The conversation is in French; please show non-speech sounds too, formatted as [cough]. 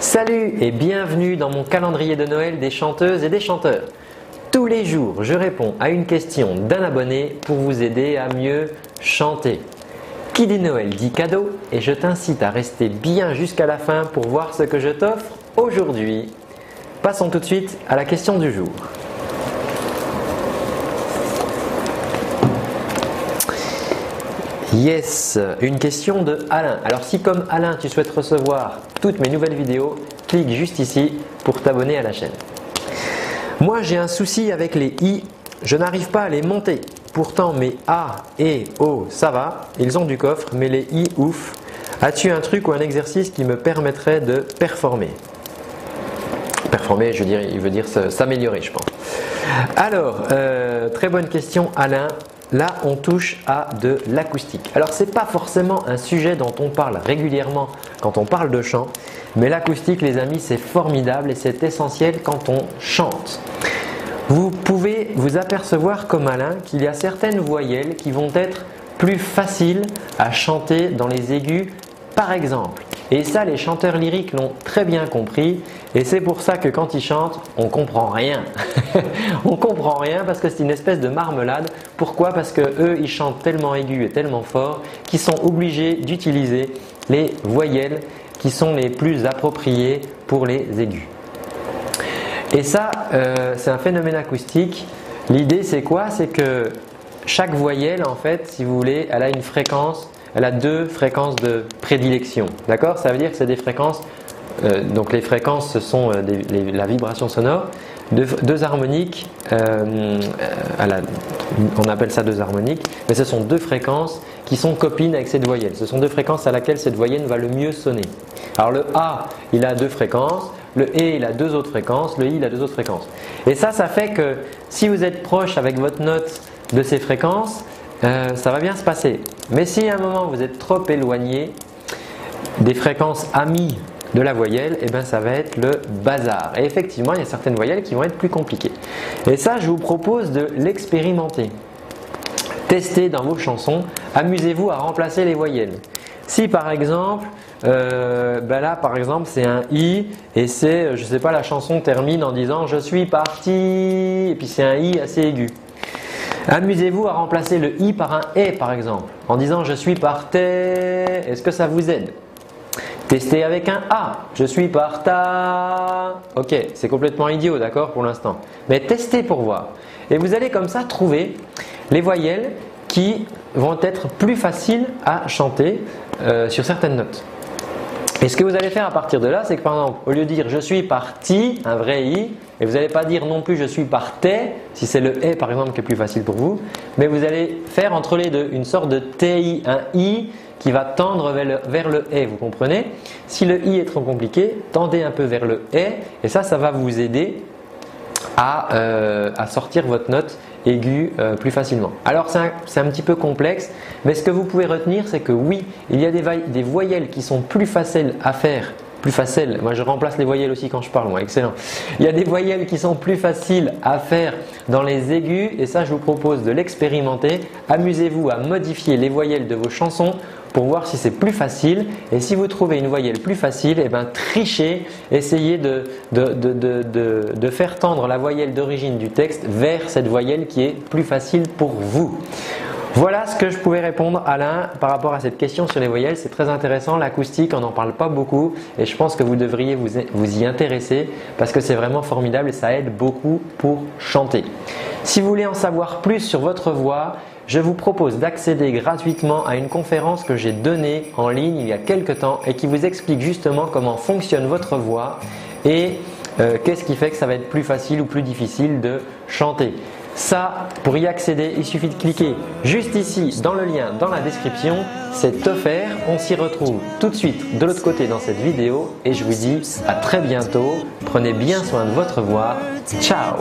Salut et bienvenue dans mon calendrier de Noël des chanteuses et des chanteurs. Tous les jours, je réponds à une question d'un abonné pour vous aider à mieux chanter. Qui dit Noël dit cadeau et je t'incite à rester bien jusqu'à la fin pour voir ce que je t'offre aujourd'hui. Passons tout de suite à la question du jour. Yes, une question de Alain. Alors si comme Alain tu souhaites recevoir toutes mes nouvelles vidéos, clique juste ici pour t'abonner à la chaîne. Moi j'ai un souci avec les i, je n'arrive pas à les monter. Pourtant mes a, et o, ça va, ils ont du coffre, mais les i, ouf. As-tu un truc ou un exercice qui me permettrait de performer? Performer, je veux dire, il veut dire s'améliorer, je pense. Alors, euh, très bonne question Alain. Là, on touche à de l'acoustique. Alors, ce n'est pas forcément un sujet dont on parle régulièrement quand on parle de chant, mais l'acoustique, les amis, c'est formidable et c'est essentiel quand on chante. Vous pouvez vous apercevoir comme Alain qu'il y a certaines voyelles qui vont être plus faciles à chanter dans les aigus, par exemple. Et ça, les chanteurs lyriques l'ont très bien compris. Et c'est pour ça que quand ils chantent, on comprend rien. [laughs] on comprend rien parce que c'est une espèce de marmelade. Pourquoi? Parce que eux, ils chantent tellement aigus et tellement fort qu'ils sont obligés d'utiliser les voyelles qui sont les plus appropriées pour les aigus. Et ça, euh, c'est un phénomène acoustique. L'idée, c'est quoi? C'est que chaque voyelle, en fait, si vous voulez, elle a une fréquence elle a deux fréquences de prédilection. D'accord? Ça veut dire que c'est des fréquences, euh, donc les fréquences ce sont euh, la vibration sonore, deux, harmoniques, euh, on appelle ça deux harmoniques, mais ce sont deux fréquences qui sont copines avec cette voyelle. Ce sont deux fréquences à laquelle cette voyelle va le mieux sonner. Alors le A, il a deux fréquences, le E, il a deux autres fréquences, le I, il a deux autres fréquences. Et ça, ça fait que si vous êtes proche avec votre note de ces fréquences, euh, ça va bien se passer. Mais si à un moment vous êtes trop éloigné des fréquences amies de la voyelle, eh ben ça va être le bazar. Et effectivement, il y a certaines voyelles qui vont être plus compliquées. Et ça, je vous propose de l'expérimenter. Testez dans vos chansons, amusez-vous à remplacer les voyelles. Si par exemple, euh, ben là par exemple c'est un i et c'est, je sais pas, la chanson termine en disant je suis parti et puis c'est un i assez aigu. Amusez-vous à remplacer le i par un et par exemple, en disant je suis par terre. Est-ce que ça vous aide? Testez avec un a. Je suis par ta. Ok, c'est complètement idiot, d'accord, pour l'instant. Mais testez pour voir. Et vous allez comme ça trouver les voyelles qui vont être plus faciles à chanter euh, sur certaines notes. Et ce que vous allez faire à partir de là, c'est que par exemple, au lieu de dire je suis parti, un vrai i, et vous n'allez pas dire non plus je suis partais, si c'est le et par exemple qui est plus facile pour vous, mais vous allez faire entre les deux une sorte de ti, un i qui va tendre vers le, vers vous comprenez? Si le i est trop compliqué, tendez un peu vers le et, et ça, ça va vous aider à, euh, à sortir votre note aiguë euh, plus facilement. Alors c'est un, un, petit peu complexe, mais ce que vous pouvez retenir, c'est que oui, il y a des, des voyelles qui sont plus faciles à faire plus faciles. Moi, je remplace les voyelles aussi quand je parle. Moi, excellent. Il y a des voyelles qui sont plus faciles à faire dans les aigus, et ça, je vous propose de l'expérimenter. Amusez-vous à modifier les voyelles de vos chansons pour voir si c'est plus facile. Et si vous trouvez une voyelle plus facile, eh ben, trichez, essayez de faire tendre la voyelle d'origine du texte vers cette voyelle qui est plus facile pour vous. Voilà ce que je pouvais répondre Alain par rapport à cette question sur les voyelles. C'est très intéressant, l'acoustique, on n'en parle pas beaucoup et je pense que vous devriez vous, y intéresser parce que c'est vraiment formidable et ça aide beaucoup pour chanter. Si vous voulez en savoir plus sur votre voix, je vous propose d'accéder gratuitement à une conférence que j'ai donnée en ligne il y a quelques temps et qui vous explique justement comment fonctionne votre voix et euh, qu'est-ce qui fait que ça va être plus facile ou plus difficile de chanter. Ça, pour y accéder, il suffit de cliquer juste ici dans le lien dans la description. C'est offert. On s'y retrouve tout de suite de l'autre côté dans cette vidéo et je vous dis à très bientôt. Prenez bien soin de votre voix. Ciao.